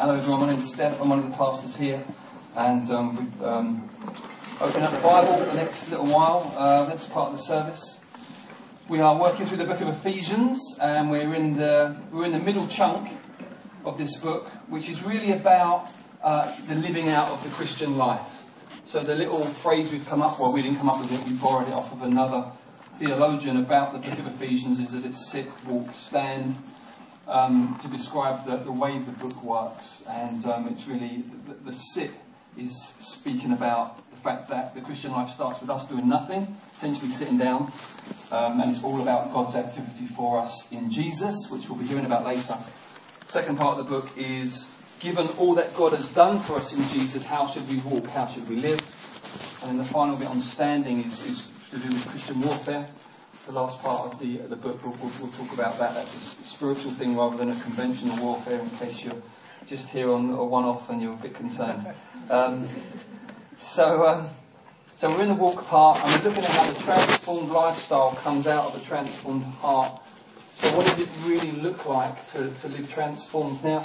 Hello everyone, my name is Steph, I'm one of the pastors here, and um, we've um, opened up the Bible for the next little while, uh, next part of the service. We are working through the book of Ephesians, and we're in the, we're in the middle chunk of this book, which is really about uh, the living out of the Christian life. So the little phrase we've come up, with, well we didn't come up with it, we borrowed it off of another theologian about the book of Ephesians, is that it's sit, walk, stand, um, to describe the, the, way the book works. And um, it's really, the, the sit is speaking about the fact that the Christian life starts with us doing nothing, essentially sitting down. Um, and it's all about God's activity for us in Jesus, which we'll be hearing about later. Second part of the book is given all that God has done for us in Jesus, how should we walk? How should we live? And then the final bit on standing is, is to do with Christian warfare the last part of the, the book, we'll, we'll, we'll, talk about that. That's a spiritual thing rather than a conventional warfare, in case you're just here on a one off and you're a bit concerned. Um, so, um, so we're in the walk part, and we're looking at how the transformed lifestyle comes out of a transformed heart. So, what does it really look like to, to live transformed? Now,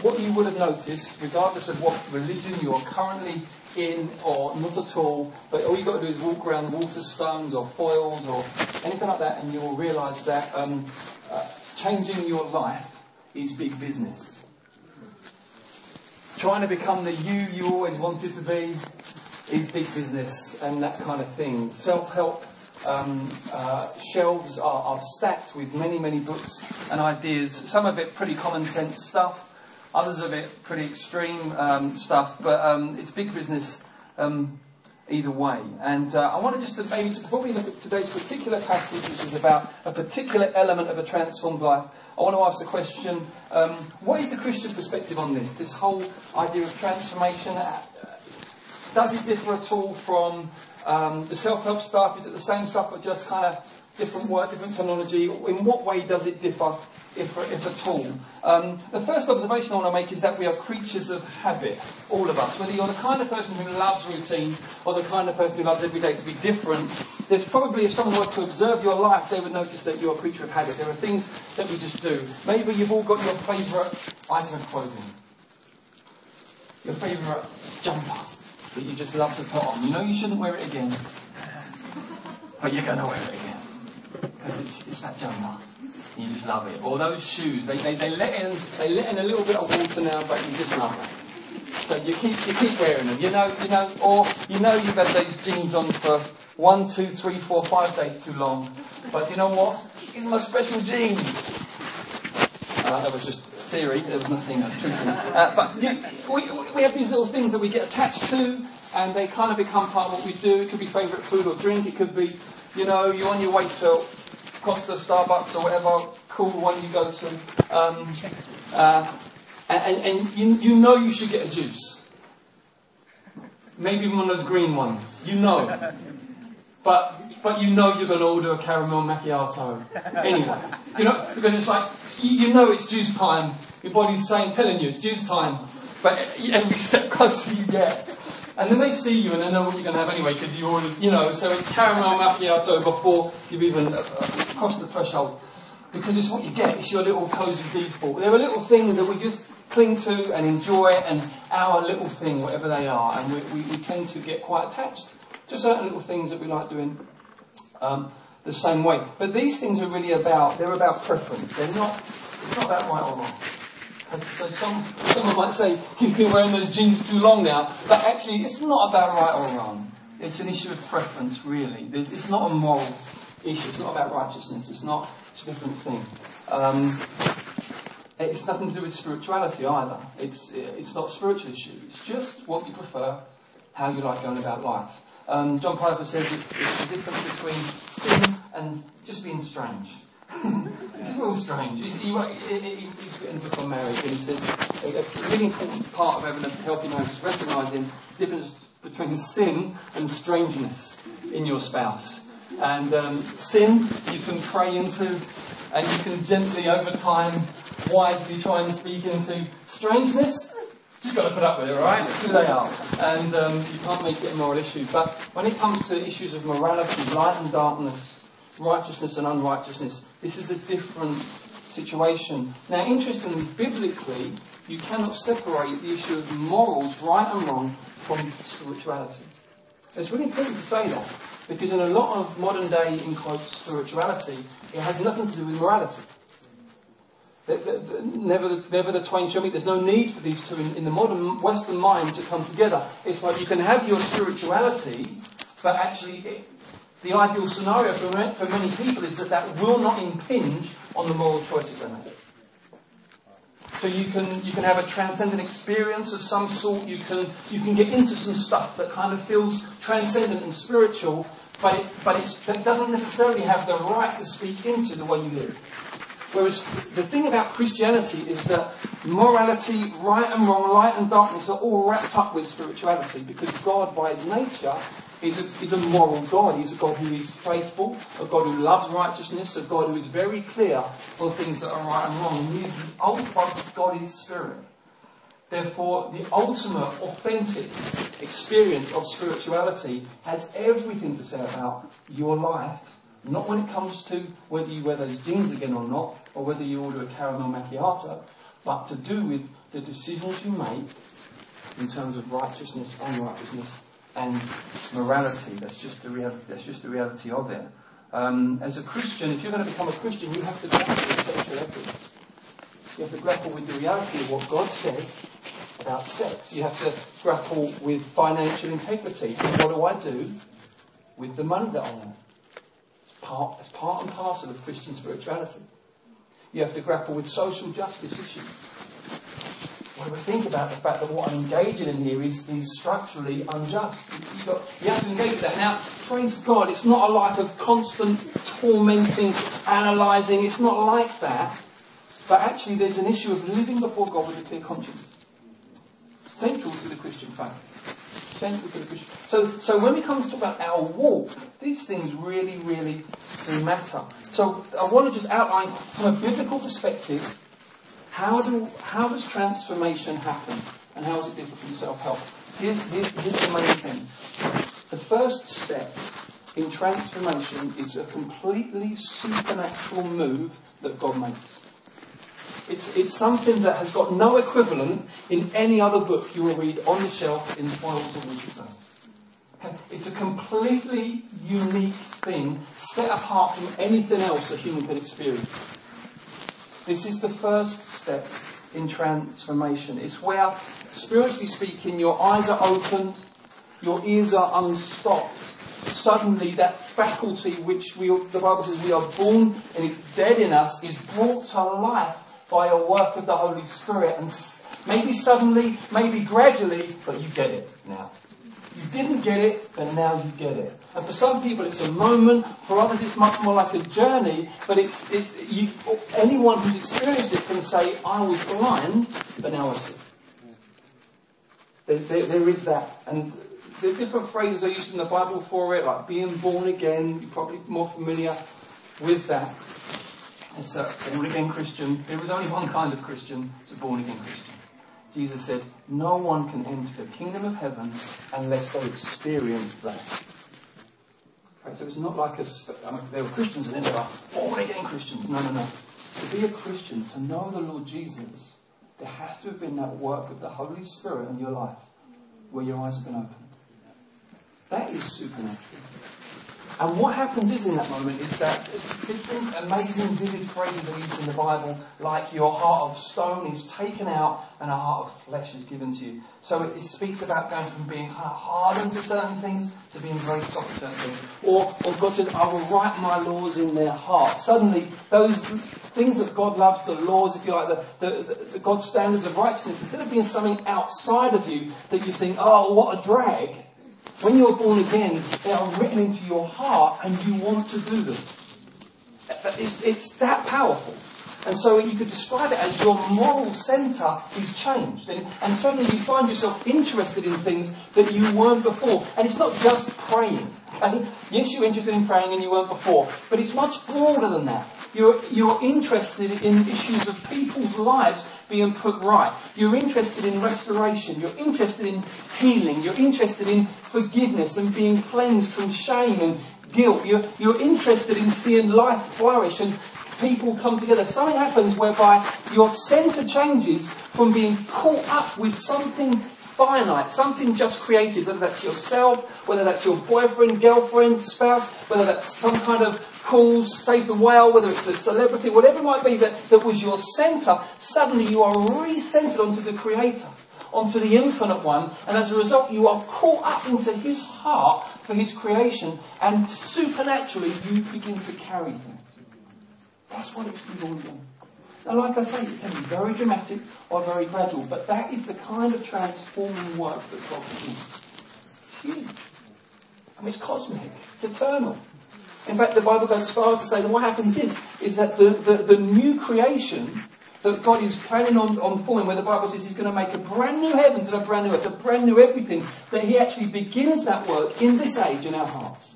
what you would have noticed, regardless of what religion you are currently in or not at all, but all you've got to do is walk around Waterstones or Foyles or anything like that, and you will realise that um, uh, changing your life is big business. Trying to become the you you always wanted to be is big business and that kind of thing. Self help um, uh, shelves are, are stacked with many, many books and ideas, some of it pretty common sense stuff Others of it pretty extreme um, stuff, but um, it's big business um, either way. And uh, I wanted just to maybe, before we look at today's particular passage, which is about a particular element of a transformed life, I want to ask the question um, what is the Christian perspective on this? This whole idea of transformation, uh, does it differ at all from um, the self help stuff? Is it the same stuff but just kind of different word, different terminology? In what way does it differ if, if at all. Um, the first observation I want to make is that we are creatures of habit, all of us. Whether you're the kind of person who loves routine or the kind of person who loves every day to be different, there's probably, if someone were to observe your life, they would notice that you're a creature of habit. There are things that we just do. Maybe you've all got your favourite item of clothing, your favourite jumper that you just love to put on. You know you shouldn't wear it again, but you're going to wear it again because it's, it's that jumper. You just love it. Or those shoes, they, they, they, let in, they let in a little bit of water now, but you just love them. So you keep, you keep wearing them. You know, you know, or you know you've had those jeans on for one, two, three, four, five days too long. But you know what? These are my special jeans. Uh, that was just theory. There was nothing truth in. Uh, but yeah, we, we have these little things that we get attached to, and they kind of become part of what we do. It could be favourite food or drink. It could be, you know, you're on your way to Costa, Starbucks, or whatever cool one you go to. Um, uh, and, and you, you know you should get a juice. Maybe even one of those green ones. You know. But, but you know you're going to order a caramel macchiato. Anyway. You know, because it's like, you, know it's juice time. Your body's saying, telling you it's juice time. But every step closer you get, and then they see you and they know what you're going to have anyway because you already, you know, so it's caramel macchiato before you've even uh, uh, crossed the threshold. Because it's what you get, it's your little cozy default. There are little things that we just cling to and enjoy and our little thing, whatever they are. And we, we, we tend to get quite attached to certain little things that we like doing um, the same way. But these things are really about, they're about preference. They're not, it's not about right or wrong. So some, someone might say, you've been wearing those jeans too long now. But actually, it's not about right or wrong. It's an issue of preference, really. It's not a moral issue. It's not about righteousness. It's not, it's a different thing. Um, it's nothing to do with spirituality either. It's, it's not a spiritual issue. It's just what you prefer, how you like going about life. Um, John Piper says it's, it's the difference between sin and just being strange it's real strange. He, he, he's written a book on marriage and he says a really important part of having a healthy marriage is recognising the difference between sin and strangeness in your spouse. And um, sin you can pray into and you can gently over time wisely try and speak into. Strangeness, just got to put up with it, right? That's who they are. And um, you can't make it a moral issue. But when it comes to issues of morality, light and darkness, righteousness and unrighteousness, this is a different situation. Now, interestingly, biblically, you cannot separate the issue of morals, right and wrong, from spirituality. It's really important to say that because in a lot of modern day, in quotes, spirituality, it has nothing to do with morality. Never never the twain shall meet. There's no need for these two in, in the modern Western mind to come together. It's like you can have your spirituality, but actually the ideal scenario for, for many people is that that will not impinge on the moral choices they make. So you can you can have a transcendent experience of some sort. You can you can get into some stuff that kind of feels transcendent and spiritual, but it, but it doesn't necessarily have the right to speak into the way you live. Whereas the thing about Christianity is that morality, right and wrong, light and darkness are all wrapped up with spirituality because God, by his nature, is a, is a moral God. He's a God who is faithful, a God who loves righteousness, a God who is very clear on things that are right and wrong. Is the ultimate God is spirit. Therefore, the ultimate, authentic experience of spirituality has everything to say about your life. Not when it comes to whether you wear those jeans again or not, or whether you order a caramel macchiato, but to do with the decisions you make in terms of righteousness, unrighteousness, and morality. That's just the reality. That's just the reality of it. Um, as a Christian, if you're going to become a Christian, you have to grapple with sexual ethics. You have to grapple with the reality of what God says about sex. You have to grapple with financial integrity. What do I do with the money that I earn? Part, it's part and parcel of Christian spirituality. You have to grapple with social justice issues. What do we think about the fact that what I'm engaging in here is, is structurally unjust? Got, you have to engage with that. Now, praise God, it's not a life of constant tormenting, analysing. It's not like that. But actually, there's an issue of living before God with a clear conscience. Central to the Christian faith. So, so when it comes to talk about our walk, these things really, really do matter. So I want to just outline from a biblical perspective how, do, how does transformation happen? And how is it different from self-help? Here's, here's, here's the main thing. The first step in transformation is a completely supernatural move that God makes. It's, it's something that has got no equivalent in any other book you will read on the shelf in Bibles or Wisdom. It's a completely unique thing set apart from anything else a human can experience. This is the first step in transformation. It's where, spiritually speaking, your eyes are opened, your ears are unstopped. Suddenly, that faculty which we, the Bible says we are born and it's dead in us is brought to life by a work of the Holy Spirit. And maybe suddenly, maybe gradually, but you get it now. You didn't get it, but now you get it. And for some people, it's a moment. For others, it's much more like a journey. But it's, it's you, anyone who's experienced it can say, "I was blind, but now I see." There, there, there is that, and there are different phrases are used in the Bible for it, like being born again. You're probably more familiar with that. It's a born again Christian. There was only one kind of Christian. It's a born again Christian. Jesus said, No one can enter the kingdom of heaven unless they experience that. Right, so it's not like a, I mean, there were Christians and then there are born again Christians. No, no, no. To be a Christian, to know the Lord Jesus, there has to have been that work of the Holy Spirit in your life where your eyes have been opened. That is supernatural. And what happens is in that moment is that it's different amazing vivid phrases are used in the Bible, like your heart of stone is taken out and a heart of flesh is given to you. So it, it speaks about going from being hardened to certain things to being very soft to certain things. Or, or God says, I will write my laws in their heart. Suddenly, those things that God loves, the laws, if you like, the, the, the, the God's standards of righteousness, instead of being something outside of you that you think, oh, what a drag, when you're born again, they are written into your heart and you want to do them. It's, it's that powerful. And so you could describe it as your moral centre is changed. And, and, suddenly you find yourself interested in things that you weren't before. And it's not just praying. And yes, you're interested in praying and you weren't before. But it's much broader than that. You're, you're interested in issues of people's lives being put right. You're interested in restoration. You're interested in healing. You're interested in forgiveness and being cleansed from shame and guilt. You're, you're interested in seeing life flourish and people come together. Something happens whereby your center changes from being caught up with something finite, something just created, whether that's yourself, whether that's your boyfriend, girlfriend, spouse, whether that's some kind of cause, save the whale, whether it's a celebrity, whatever it might be that, that was your center, suddenly you are re-centred onto the Creator, onto the Infinite One, and as a result you are caught up into His heart for His creation, and supernaturally you begin to carry Him. That's what it's all about. Now, like I say, it can be very dramatic or very gradual, but that is the kind of transforming work that God can do. It's huge. I mean, it's cosmic. It's eternal. In fact, the Bible goes as far as to say that what happens is, is that the, the, the new creation that God is planning on, on forming, where the Bible says He's going to make a brand new heavens and a brand new earth, a brand new everything, that He actually begins that work in this age in our hearts.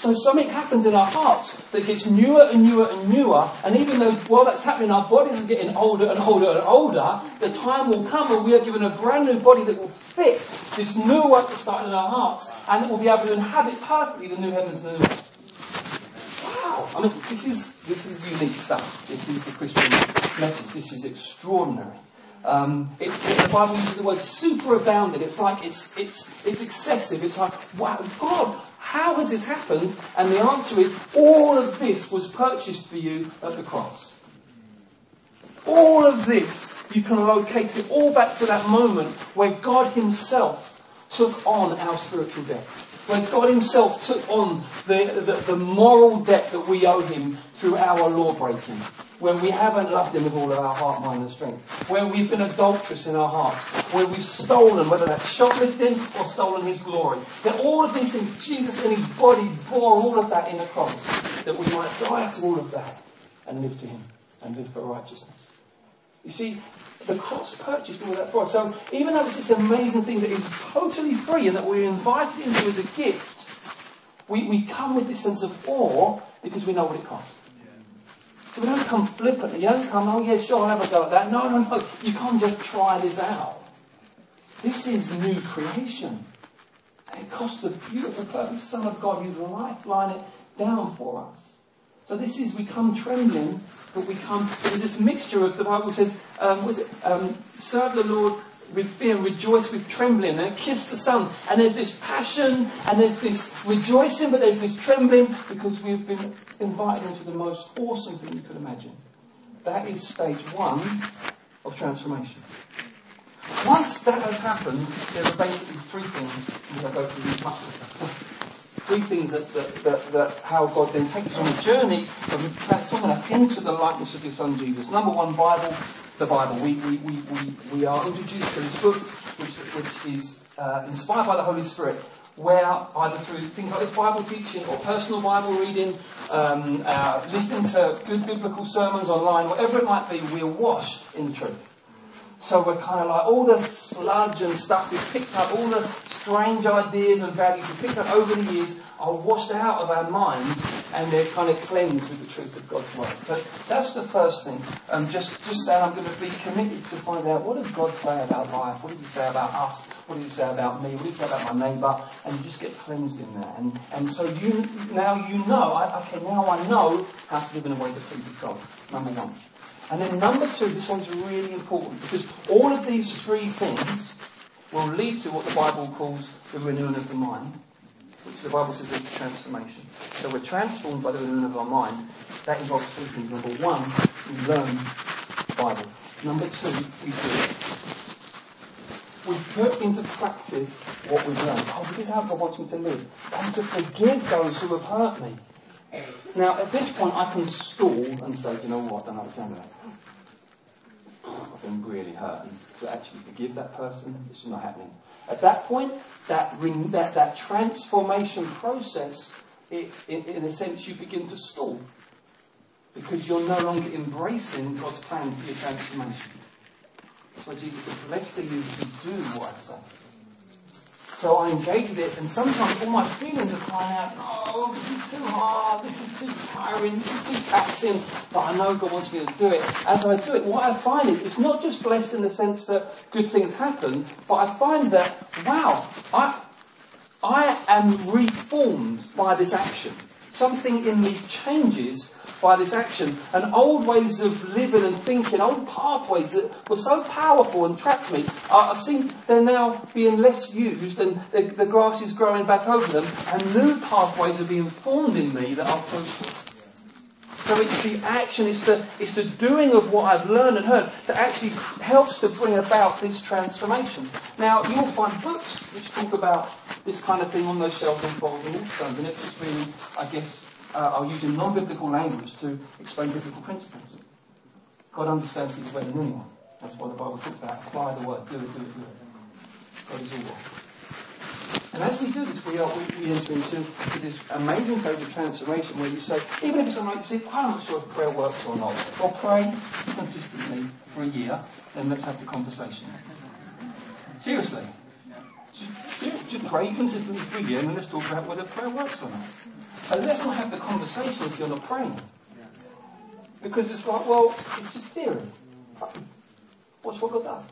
So something happens in our hearts that gets newer and newer and newer, and even though while that's happening, our bodies are getting older and older and older, the time will come when we are given a brand new body that will fit this new work that's starting in our hearts, and that will be able to inhabit perfectly the new heavens and the new earth. Wow! I mean, this is, this is unique stuff. This is the Christian message. This is extraordinary. Um, it, it, the Bible uses the word superabounded. It's like it's, it's, it's excessive. It's like, wow, God, how has this happened? And the answer is, all of this was purchased for you at the cross. All of this, you can locate it all back to that moment where God Himself took on our spiritual death when God Himself took on the, the, the moral debt that we owe Him through our law breaking, when we haven't loved Him with all of our heart, mind, and strength, where we've been adulterous in our hearts, where we've stolen, whether that's shoplifting or stolen His glory. That all of these things, Jesus in His body bore all of that in the cross, that we might die to all of that and live to Him and live for righteousness. You see, the cross purchased all that for us. So even though it's this amazing thing that is totally free and that we're invited into as a gift, we, we come with this sense of awe because we know what it costs. So we don't come flippantly. You don't come, oh yeah, sure, I'll have a go at that. No, no, no. You can't just try this out. This is new creation. And it cost the beautiful, perfect Son of God his life line it down for us. So this is, we come trembling but we come, there's this mixture of the Bible says, um, was it, um, serve the Lord with fear, rejoice with trembling, and kiss the Son. And there's this passion, and there's this rejoicing, but there's this trembling because we've been invited into the most awesome thing you could imagine. That is stage one of transformation. Once that has happened, there are basically three things. I go through much three things that, that, that, that, how God then takes us on a journey of transforming us into the likeness of His Son Jesus. Number one, Bible, the Bible. We, we, we, we, we are introduced to this book, which, which is uh, inspired by the Holy Spirit, where either through things like this Bible teaching or personal Bible reading, um, uh, listening to good biblical sermons online, whatever it might be, we're washed in truth. So we're kind of like all the sludge and stuff we've picked up, all the strange ideas and values we've picked up over the years are washed out of our minds and they're kind of cleansed with the truth of God's word. But that's the first thing. Um, just, just saying I'm going to be committed to find out what does God say about life? What does he say about us? What does he say about me? What does he say about my neighbour? And you just get cleansed in that. And, and so you, now you know, I, okay, now I know how to live in a way that pleases God. Number one. And then number two, this one's really important because all of these three things will lead to what the Bible calls the renewing of the mind, which the Bible says is transformation. So we're transformed by the renewing of our mind. That involves two things. Number one, we learn the Bible. Number two, we do it. We put into practice what we've learned. Oh, this is how God wants me to live. I'm to forgive those who have hurt me. Now, at this point, I can stall and say, you know what, don't understand that. I've been really hurt. To actually forgive that person, this is not happening. At that point, that, that, that transformation process, it, in, in a sense, you begin to stall. Because you're no longer embracing God's plan for your transformation. Why Jesus says, Blessed are you who do what I say. So I engage with it, and sometimes all my feelings are crying out, oh, this is too hard, this is too tiring, this is too taxing, but I know God wants me to do it. As I do it, what I find is it's not just blessed in the sense that good things happen, but I find that, wow, I, I am reformed by this action. something in me changes by this action. And old ways of living and thinking, old pathways that were so powerful and trapped me, I, seem they're now being less used and the, the grass is growing back over them and new pathways are being formed in me that are fruitful. So it's the action, it's the, it's the doing of what I've learned and heard that actually helps to bring about this transformation. Now, you'll find books which talk about this kind of thing on those shelves involved in Waterstones, and it's really, I guess, uh, are using non-biblical language to explain biblical principles. God understands people better than anyone. That's why the Bible talks about apply the word, do it, do it, do it. God is all And as we do this, we, are, we, we enter into, this amazing phase of transformation where you say, even if it's say, I'm not sure if prayer works or not, or pray consistently for a year, then let's have the conversation. Seriously. Just, just pray consistently for a year and let's talk about whether prayer works or not. And let's not have the conversation if you're not praying. Because it's like, well, it's just theory. Watch what God does.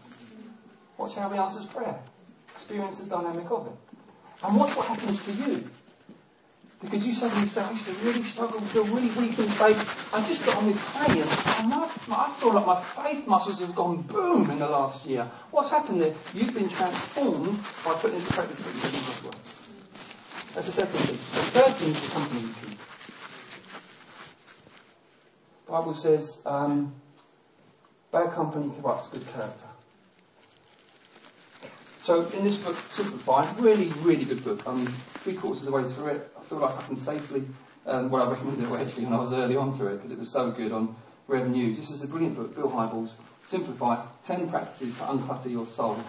Watch how He answers prayer. Experience the dynamic of it. And watch what happens to you. Because you suddenly say, I used to really struggle, feel really weak in faith. I just got on with praying, and I, feel like my faith muscles have gone boom in the last year. What's happened there? You've been transformed by putting into practice what you. That's the second thing. The third thing is the company. The Bible says, um, bad company corrupts good character. So in this book, Simplified, really, really good book. I mean, three quarters of the way through it, I feel like I can safely, um, well, I recommended it actually when I was early on through it because it was so good on revenues. This is a brilliant book, Bill Hybels, Simplify, 10 practices to unclutter your soul.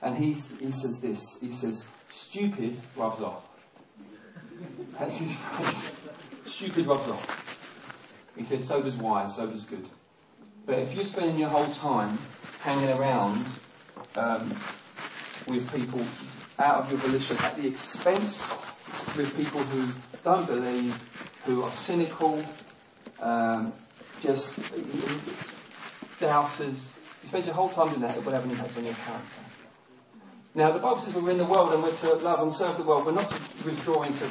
And he, he says this, he says, stupid rubs off. That's his. Stupid rubs off. He said, so does wise, so does good. But if you're spending your whole time hanging around um, with people out of your volition at the expense with people who don't believe, who are cynical, um, just doubters, you spend your whole time doing that, it will have an impact on your character. Now, the Bible says we're in the world and we're to love and serve the world. We're not to withdraw into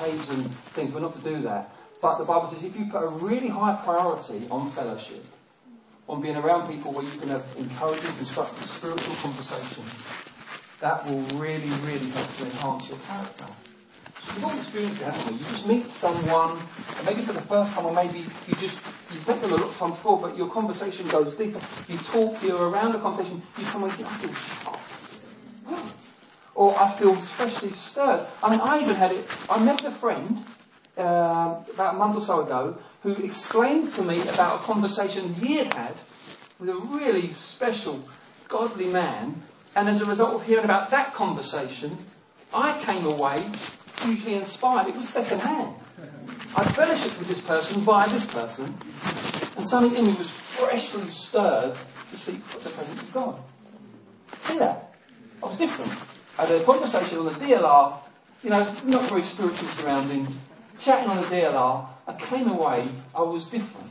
caves and things. We're not to do that. But the Bible says if you put a really high priority on fellowship, on being around people where you can have encouraging, constructive, spiritual conversation, that will really, really help to enhance your character. We've all experienced it, haven't we? You just meet someone, and maybe for the first time, or maybe you just, you've met them a lot of times before, but your conversation goes deeper. You talk, you're around the conversation, you come and think, oh, I feel shocked or I feel especially stirred. I mean, I even had it, I met a friend uh, about a month or so ago who explained to me about a conversation he had had with a really special, godly man, and as a result of hearing about that conversation, I came away hugely inspired. It was second hand. I fellowshiped with this person via this person, and something in me was freshly stirred to seek the presence of God. See that? I was different. I had a conversation on the DLR, you know, not very spiritual surroundings, chatting on the DLR. I came away, I was different.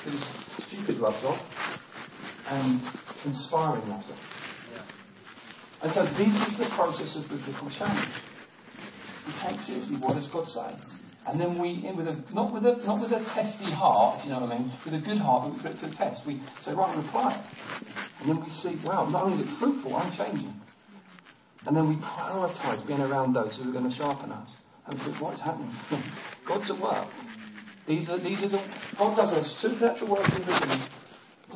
Because stupid rubs off and inspiring rubs off. And so this is the process of biblical change. We take seriously what does God say. And then we, with a, not with a, not with a testy heart, you know what I mean, with a good heart, we put it to the test. We say, right, apply it. And then we see, wow, not only is it fruitful, I'm changing. And then we prioritise being around those who are going to sharpen us. And think, what's happening? God's at work. These are, these are the, God does a supernatural work in business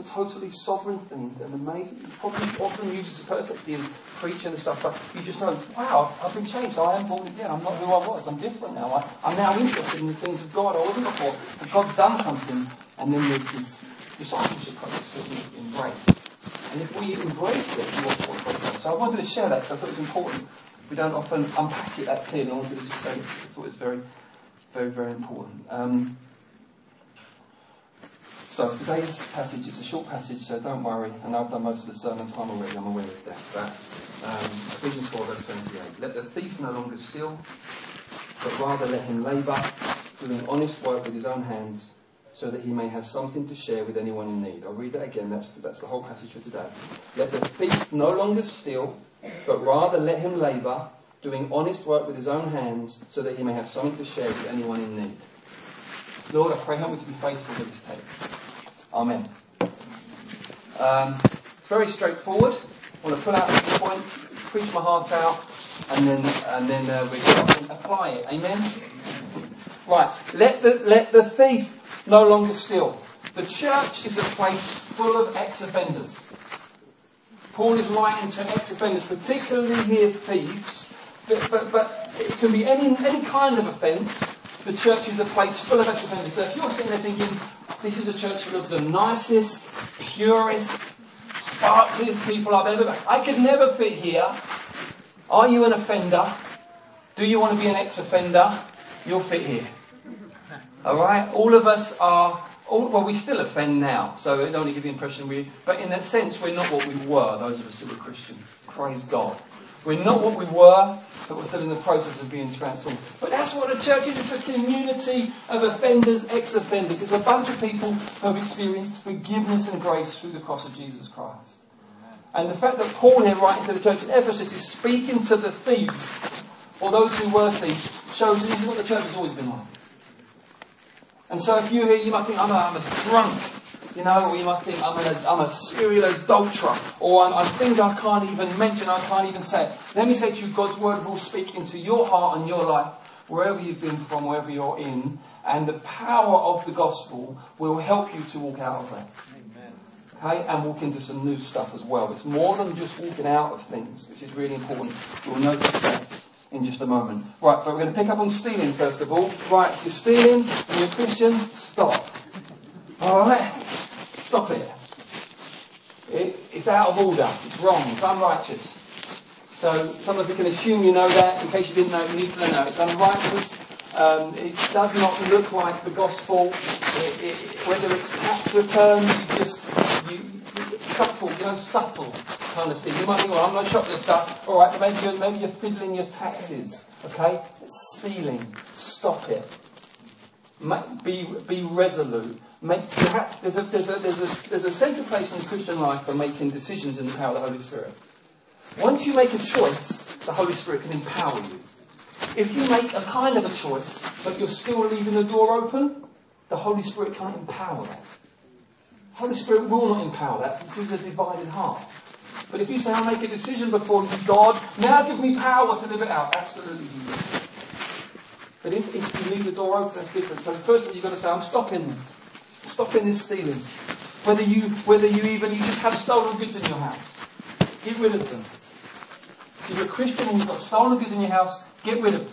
a totally sovereign thing and amazing. Probably often uses perfectly in preaching and stuff, but you just know, wow, I've been changed. I am born again. I'm not who I was. I'm different now. I, am now interested in the things of God I wasn't before. And God's done something, and then there's this discipleship process that we embrace. And if we embrace it, we. So I wanted to share that because I thought it was important. We don't often unpack it that clearly. I wanted to just say I thought it was very, very, very important. Um, so today's passage is a short passage, so don't worry. And I've done most of the sermon time already. I'm aware of that. But um, Ephesians 4 verse 28. Let the thief no longer steal, but rather let him labour, doing honest work with his own hands, so that he may have something to share with anyone in need. I'll read that again. That's the, that's the whole passage for today. Let the thief no longer steal, but rather let him labour, doing honest work with his own hands, so that he may have something to share with anyone in need. Lord, I pray help me to be faithful to this text. Amen. Um, it's very straightforward. I want to pull out a few points, preach my heart out, and then and then uh, we apply it. Amen. Right. Let the let the thief no longer steal. The church is a place full of ex-offenders. Paul is writing to ex-offenders, particularly here thieves, but, but, but it can be any, any kind of offence. The church is a place full of ex-offenders. So if you're sitting there thinking, this is a church full of the nicest, purest, sparkliest people I've ever met, I could never fit here. Are you an offender? Do you want to be an ex-offender? You'll fit here. Alright? All of us are all, well, we still offend now, so it only give the impression we, but in that sense, we're not what we were, those of us who are Christian. Praise God. We're not what we were, but we're still in the process of being transformed. But that's what a church is. It's a community of offenders, ex-offenders. It's a bunch of people who have experienced forgiveness and grace through the cross of Jesus Christ. And the fact that Paul here writing to the church in Ephesus is speaking to the thieves, or those who were thieves, shows this is what the church has always been like. And so if you hear, you might think, I'm a, I'm a drunk, you know, or you might think, I'm, a, I'm a serial adulterer, or I'm, I'm things I can't even mention, I can't even say. Let me say to you, God's word will speak into your heart and your life, wherever you've been from, wherever you're in, and the power of the gospel will help you to walk out of that. Amen. Okay, and walk into some new stuff as well. It's more than just walking out of things, which is really important. We'll notice that in just a moment. Right, but we're going to pick up on stealing first of all. Right, if you're stealing and you're a Christian, stop. Alright? Stop it. it. It's out of order. It's wrong. It's unrighteous. So some of you can assume you know that. In case you didn't know, you need to know. It's unrighteous. Um, it does not look like the gospel. It, it, whether it's tax returns, you just you, subtle, you know, subtle kind of thing. You might think, well, I'm not shoplifter. All right, maybe you're, maybe you're fiddling your taxes. Okay, it's stealing. Stop it. Be be resolute. Make, perhaps there's a, there's, a, there's, a, there's a central place in the Christian life for making decisions in the power of the Holy Spirit. Once you make a choice, the Holy Spirit can empower you. If you make a kind of a choice, but you're still leaving the door open, the Holy Spirit can't empower that. The Holy Spirit will not empower that because it's a divided heart. But if you say, I'll make a decision before God, now give me power to live it out, absolutely But if, if you leave the door open, that's different. So first of all, you've got to say, I'm stopping this. Stopping this stealing. Whether you, whether you even, you just have stolen goods in your house. Get rid of them. If you're a Christian and you've got stolen goods in your house, get rid of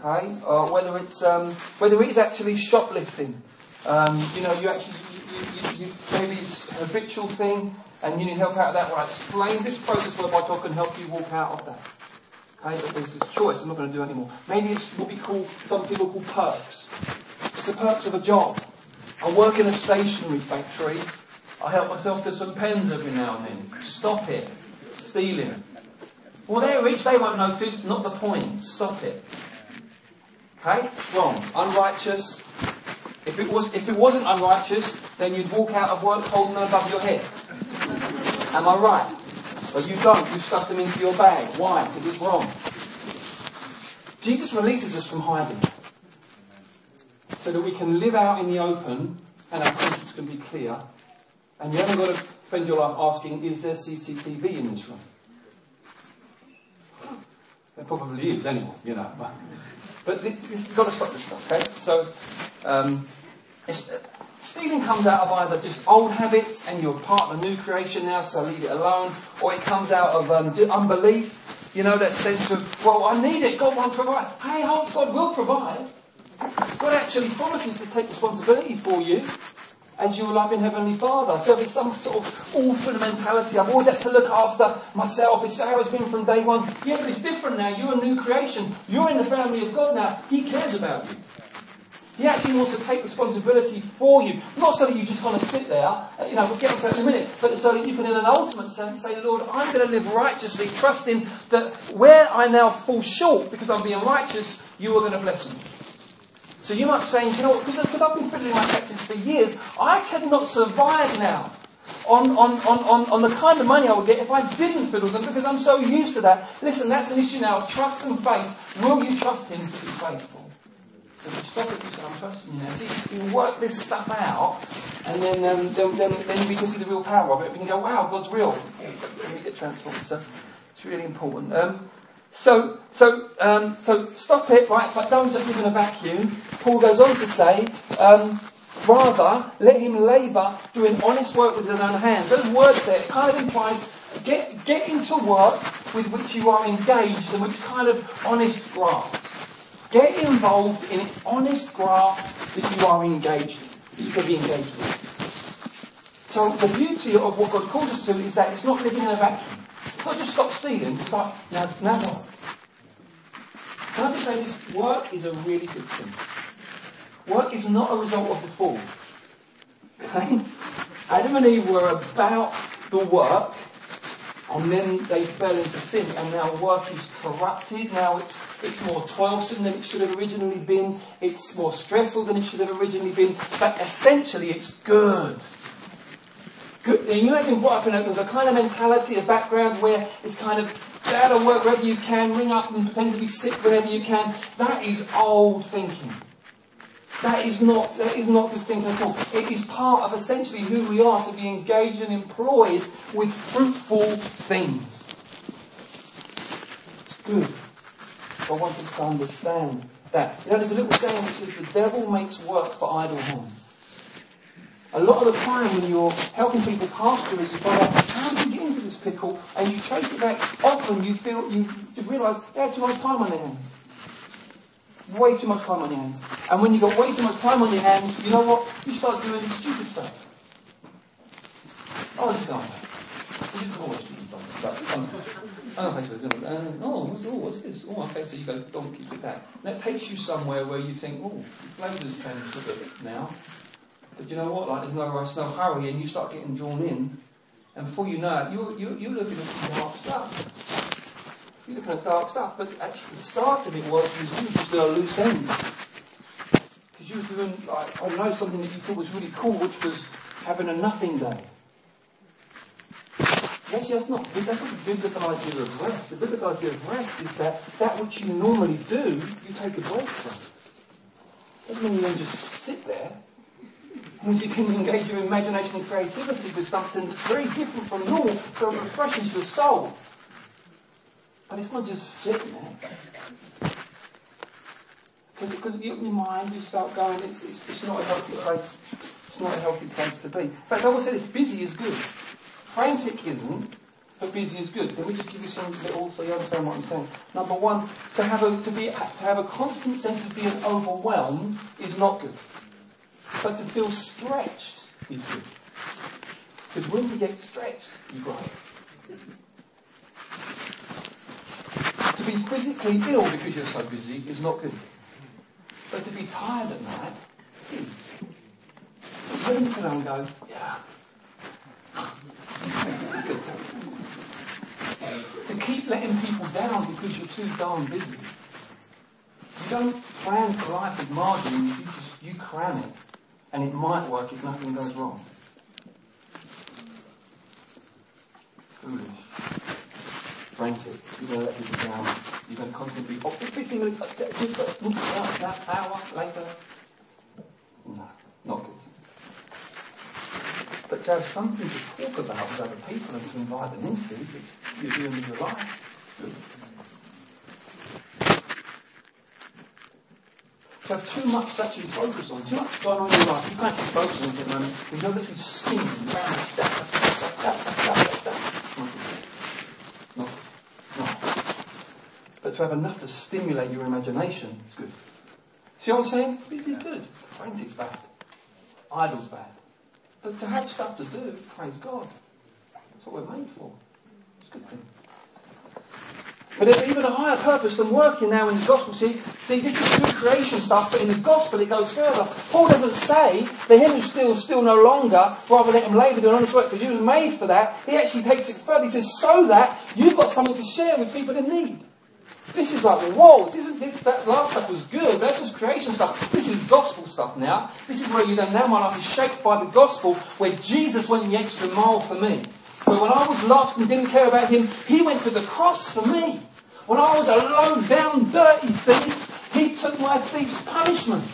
them. Okay? Or whether it's, um, whether it is actually shoplifting. Um, you know, you actually, you, you, you, maybe it's a habitual thing and you need help out of that. Well, I explain this process whereby I can help you walk out of that. Okay, but this choice. I'm not going to do anymore. Maybe it's what we call, some people call perks. It's the perks of a job. I work in a stationery factory. I help myself to some pens every now and then. Stop it. Stealing. Well, they're rich. They won't notice. Not the point. Stop it. Okay? Wrong. Unrighteous. If it was, if it wasn't unrighteous, then you'd walk out of work holding them above your head. Am I right? But you don't. You stuff them into your bag. Why? Because it's wrong. Jesus releases us from hiding so that we can live out in the open and our conscience can be clear. And you haven't got to spend your life asking, is there CCTV in this room? There probably is, anyway, you know. But, but you've got to stop this stuff, okay? So, um, stealing comes out of either just old habits and you're part of a new creation now, so leave it alone, or it comes out of um, unbelief. You know, that sense of, well, I need it, God won't provide. Hey, hope God will provide. God actually promises to take responsibility for you as your loving Heavenly Father. So there's some sort of awful mentality. I've always had to look after myself. It's how it's been from day one. Yeah, but it's different now. You're a new creation. You're in the family of God now. He cares about you. He actually wants to take responsibility for you. Not so that you just want to sit there, uh, you know, we'll get to that in a minute, but so that you can, in an ultimate sense, say, Lord, I'm going to live righteously, trusting that where I now fall short because I'm being righteous, you are going to bless me. So you might be saying, you know because I've been fiddling my taxes for years, I cannot survive now. on, on, on, on, on the kind of money I would get if I didn't fiddle them because I'm so used to that. Listen, that's an issue now. of Trust and faith. Will you trust Him to be faithful? If you stop it, you say, I'm trusting you now. See, you work this stuff out, and then, um, then, then, then we can see the real power of it. We can go, wow, God's real. We get transformed. So it's really important. Um, so, so, um, so stop it, right? But don't just live in a vacuum. Paul goes on to say, um, Rather, let him labour doing honest work with his own hands. Those words there kind of implies get, get into work with which you are engaged and which kind of honest graft. Get involved in honest graft that you are engaged in, that you can be engaged with. So the beauty of what God calls us to is that it's not living in a vacuum. It's not just stop stealing, it's like, now, now what? Can I just say this? Work is a really good thing. Work is not a result of the fall. Okay? Adam and Eve were about the work, and then they fell into sin, and now work is corrupted. Now it's it's more toilsome than it should have originally been. It's more stressful than it should have originally been. But essentially, it's good. Good. And you imagine what up in there's a kind of mentality, a background where it's kind of get out work wherever you can, ring up and pretend to be sick wherever you can. That is old thinking. That is not, that is not good thinking at all. It is part of essentially who we are to be engaged and employed with fruitful things. It's good. I want us to understand that. You know, there's a little saying which says the devil makes work for idle hands. A lot of the time when you're helping people pastor it, you find out how did you get into this pickle and you trace it back. Often you feel, you, realise they had too much time on their hands way too much time on your hands. And when you've got way too much time on your hands, you know what? You start doing stupid stuff. Oh, this guy. This is always stupid stuff. Oh, oh, what's, oh, what's this? Oh, okay, so you go donkey with that. And that takes you somewhere where you think, oh, flavour's changed a bit now. But you know what? Like, there's no rush, no hurry, and you start getting drawn in. And before you know it, you're, you're, you're looking at some dark stuff. You're looking at dark stuff, but actually the start of it was you was just a loose end. Because you were doing, like, I don't know, something that you thought was really cool, which was having a nothing day. Actually, that's not, that's not the biblical idea of rest. The biblical idea of rest is that that which you normally do, you take a break from. Doesn't mean you don't just sit there. You can engage your imagination and creativity with something very different from normal, so it refreshes your soul. But it's not just sitting there. Because your mind, you start going, it's, it's, it's, not a healthy place. It's not a healthy place to be. In fact, I always say this, busy is good. Frantic isn't, but busy is good. Let me just give you some little, so you understand what I'm saying. Number one, to have a, to be, to have a constant sense of being overwhelmed is not good. But to feel stretched is good. Because when you get stretched, you grow. To be physically ill because you're so busy is not good. But to be tired at night is. When you can go, yeah. It's good. To keep letting people down because you're too darn busy. You don't plan for life with margins, you just you cram it. And it might work if nothing goes wrong. Foolish frantic. You're going to let people down. You're going to constantly be, oh, 15 minutes, uh, that hour later. No, not good. But to have something to talk about with other people and to invite them into, which you're doing with your life, To have too much to actually focus on, too much going on in your life, you can't actually focus on it at the moment. You're literally spinning around but to have enough to stimulate your imagination is good. See what I'm saying? This is good. Frantic's bad. Idle's bad. But to have stuff to do, praise God. That's what we're made for. It's a good thing. But there's even a higher purpose than working now in the gospel. See, see, this is good creation stuff, but in the gospel it goes further. Paul doesn't say the him who steals still no longer, rather let him labour doing honest work, because he was made for that. He actually takes it further. He says, so that you've got something to share with people in need. This is like, whoa, this isn't, this, that last stuff was good, that's just creation stuff. This is gospel stuff now. This is where you know, now my life is shaped by the gospel, where Jesus went the extra mile for me. But when I was lost and didn't care about him, he went to the cross for me. When I was a low down, dirty thief, he took my thief's punishment.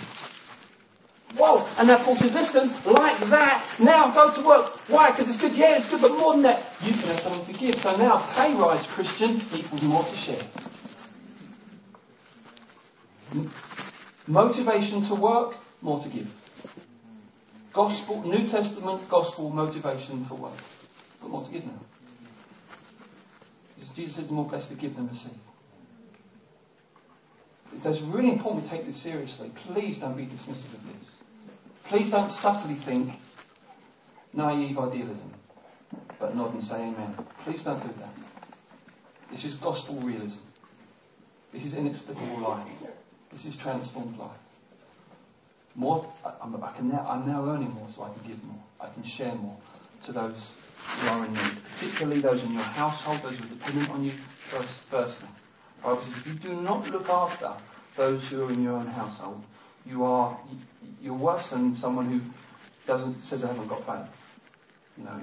Whoa. And that Paul says, listen, like that, now go to work. Why? Because it's good. Yeah, it's good, but more than that, you can have something to give. So now pay rise, Christian, equals more to share. Motivation to work, more to give. Gospel, New Testament, gospel motivation for work. Got more to give now. Because Jesus said, more blessed to give than receive. It's really important we take this seriously. Please don't be dismissive of this. Please don't subtly think naive idealism, but nod and say amen. Please don't do that. This is gospel realism. This is inexplicable life. This is transformed life. More, I'm, I can now, I'm now earning more, so I can give more. I can share more to those who are in need, particularly those in your household, those who are dependent on you firstly. Bible says, if you do not look after those who are in your own household, you are you're worse than someone who doesn't says they haven't got faith. You know,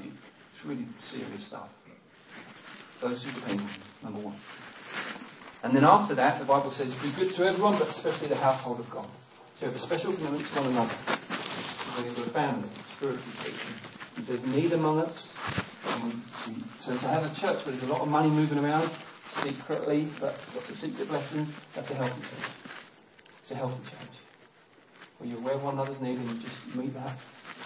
it's really serious stuff. Those who depend on you, number one. And then after that, the Bible says, be good to everyone, but especially the household of God. So you have a special commitment to one another. Got a family, spiritually speaking. There's need among us. Um, so to have a church where there's a lot of money moving around, secretly, but lots of secret blessings, that's a healthy church. It's a healthy church where you're aware of one another's need and you just meet that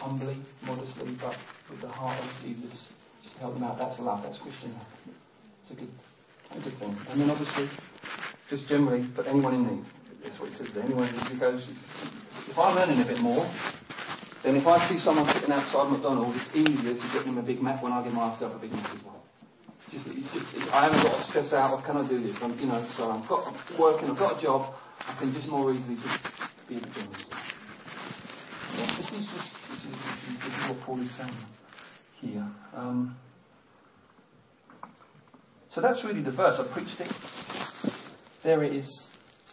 humbly, modestly, but with the heart of Jesus. Just help them out. That's love. That's Christian love. It's a good, a good thing. And then obviously, just generally, for anyone in need. That's what he says there. Anyone who goes, if I'm earning a bit more, then if I see someone sitting outside McDonald's, it's easier to get them a Big Mac when I get myself a Big Mac as well. Just, it's just, it's, I haven't got to stress out, oh, can I do this? I'm, you know, so I've got working, I've got a job, I can just more easily just be a bit generous. This is just this is, this is, what Paul is saying here. Um, so that's really the verse. I preached it. There it is.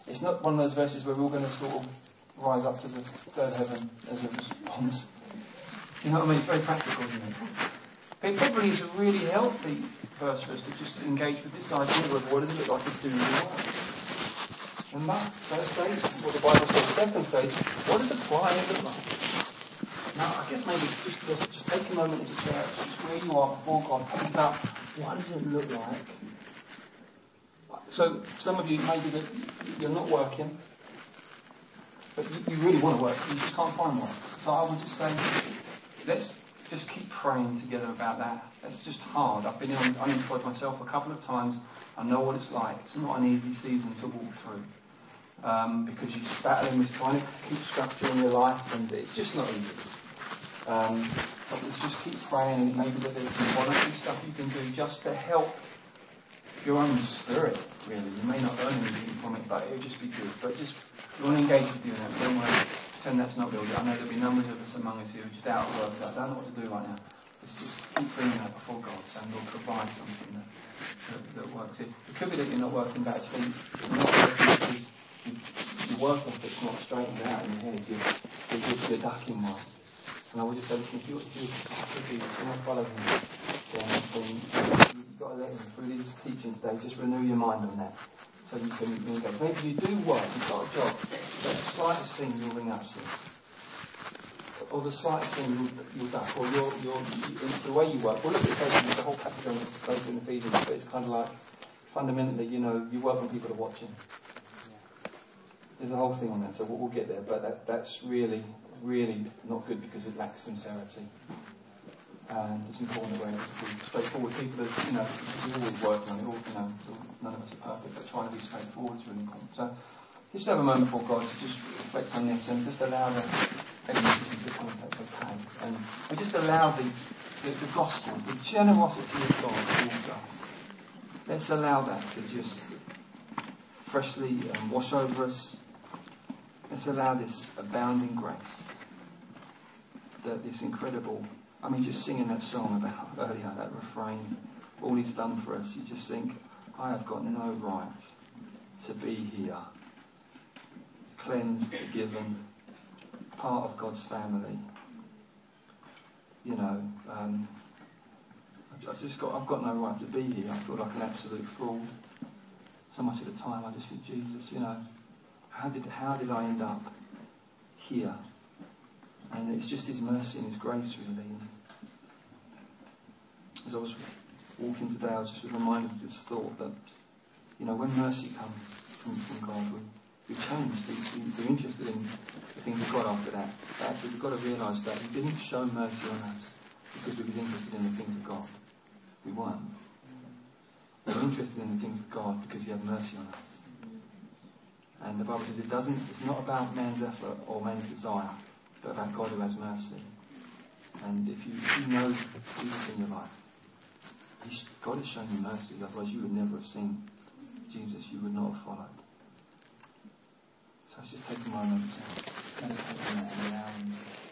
It's not one of those verses where we're all going to sort of rise up to the third heaven as a response. You know what I mean? It's very practical, isn't it? It probably is a really healthy verse for us to just engage with this idea of what does it look like to do the work. Remember, first stage, what the Bible says. Second stage, what does the crying look like? Now, I guess maybe just, just take a moment as a church, just where you are before God, think about what does it look like? So, some of you, maybe that you're not working, but you, really want to work, you just can't find one. So I would just say, let's just keep praying together about that. It's just hard. I've been unemployed myself a couple of times. I know what it's like. It's not an easy season to walk through. Um, because you're battling with trying to keep structure in your life, and it's just not easy. Um, but let's just keep praying. And maybe that there's some voluntary stuff you can do just to help your own spirit, really. You may not earn anything from it, but it would just be good. But just, we want to engage with you in that. don't pretend that's not real. I know there'll be numbers of us among us who just out of work. I don't know what to do right now. Let's just keep bringing that before God, saying, Lord, provide something that, that, that works. It, could be that you're not working, but actually, you're not working because you, your work ethic's not straightened out in your head. You're, you're, you're ducking one. And I would just say, if you, if you if you want to follow him, then, then him, through this teaching today, just renew your mind on that. So you can engage. Maybe you do work, you've got a job, but the slightest thing you'll ring up to. Or the slightest thing you'll, you'll duck, or your, your, the way you work. Well, look at the whole passage on this spoken in Ephesians, but it's kind of like, fundamentally, you know, you work when people are watching. There's a whole thing on that, so we'll, we'll get there, but that, that's really really not good because it lacks sincerity. And it's important that we're straightforward. People are, you know, we're always working on it. All, you know, none of us are perfect, but trying to be straightforward is really important. So just have a moment for God to just reflect on this and just allow the expectations to come. That's okay. And we just allow the, the, the gospel, the generosity of God towards us. Let's allow that to just freshly um, wash over us. Let's allow this abounding grace that this incredible, I mean, just singing that song about earlier, that refrain, all he's done for us, you just think, I have got no right to be here, cleansed, forgiven, part of God's family. You know, um, I just got, I've got no right to be here. I feel like an absolute fool. So much of the time, I just think, Jesus, you know, how did, how did I end up here? And it's just His mercy and His grace, really. As I was walking today, I was just reminded of this thought that, you know, when mercy comes from, from God, we, we change. We, we, we're interested in the things of God after that. But actually, we've got to realise that He didn't show mercy on us because we were interested in the things of God. We weren't. We were interested in the things of God because He had mercy on us. And the Bible says it doesn't, it's not about man's effort or man's desire, but about God who has mercy. And if you, if you know Jesus in your life, God has shown you mercy, otherwise you would never have seen Jesus, you would not have followed. So just take a moment to meditate on that and allow him to